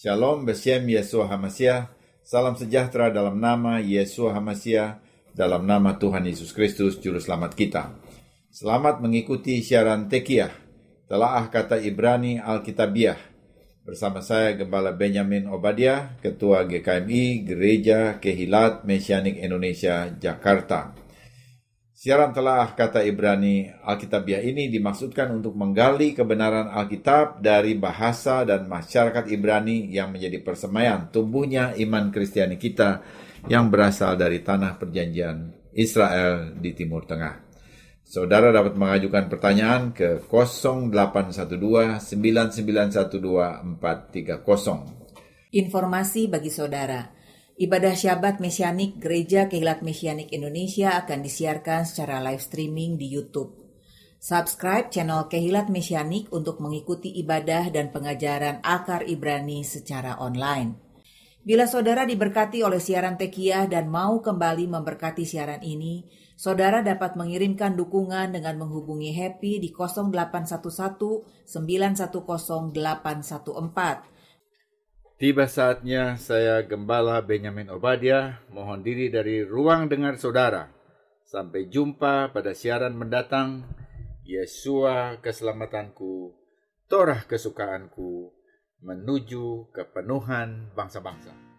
Shalom Beshem Yesua Hamasiah. Salam sejahtera dalam nama Yesua Hamasiah, dalam nama Tuhan Yesus Kristus, Juru Selamat kita. Selamat mengikuti siaran Tekiah, telaah kata Ibrani Alkitabiah. Bersama saya Gembala Benjamin Obadiah, Ketua GKMI Gereja Kehilat Mesianik Indonesia, Jakarta. Siaran telah kata Ibrani Alkitabiah ini dimaksudkan untuk menggali kebenaran Alkitab dari bahasa dan masyarakat Ibrani yang menjadi persemaian tumbuhnya iman Kristiani kita yang berasal dari tanah perjanjian Israel di Timur Tengah. Saudara dapat mengajukan pertanyaan ke 0812 9912 430. Informasi bagi saudara. Ibadah Syabat Mesianik Gereja Kehilat Mesianik Indonesia akan disiarkan secara live streaming di YouTube. Subscribe channel Kehilat Mesianik untuk mengikuti ibadah dan pengajaran akar Ibrani secara online. Bila saudara diberkati oleh siaran Tekiah dan mau kembali memberkati siaran ini, saudara dapat mengirimkan dukungan dengan menghubungi Happy di 0811 910 814 Tiba saatnya saya Gembala Benjamin Obadiah mohon diri dari ruang dengar saudara. Sampai jumpa pada siaran mendatang. Yesua keselamatanku, Torah kesukaanku, menuju kepenuhan bangsa-bangsa.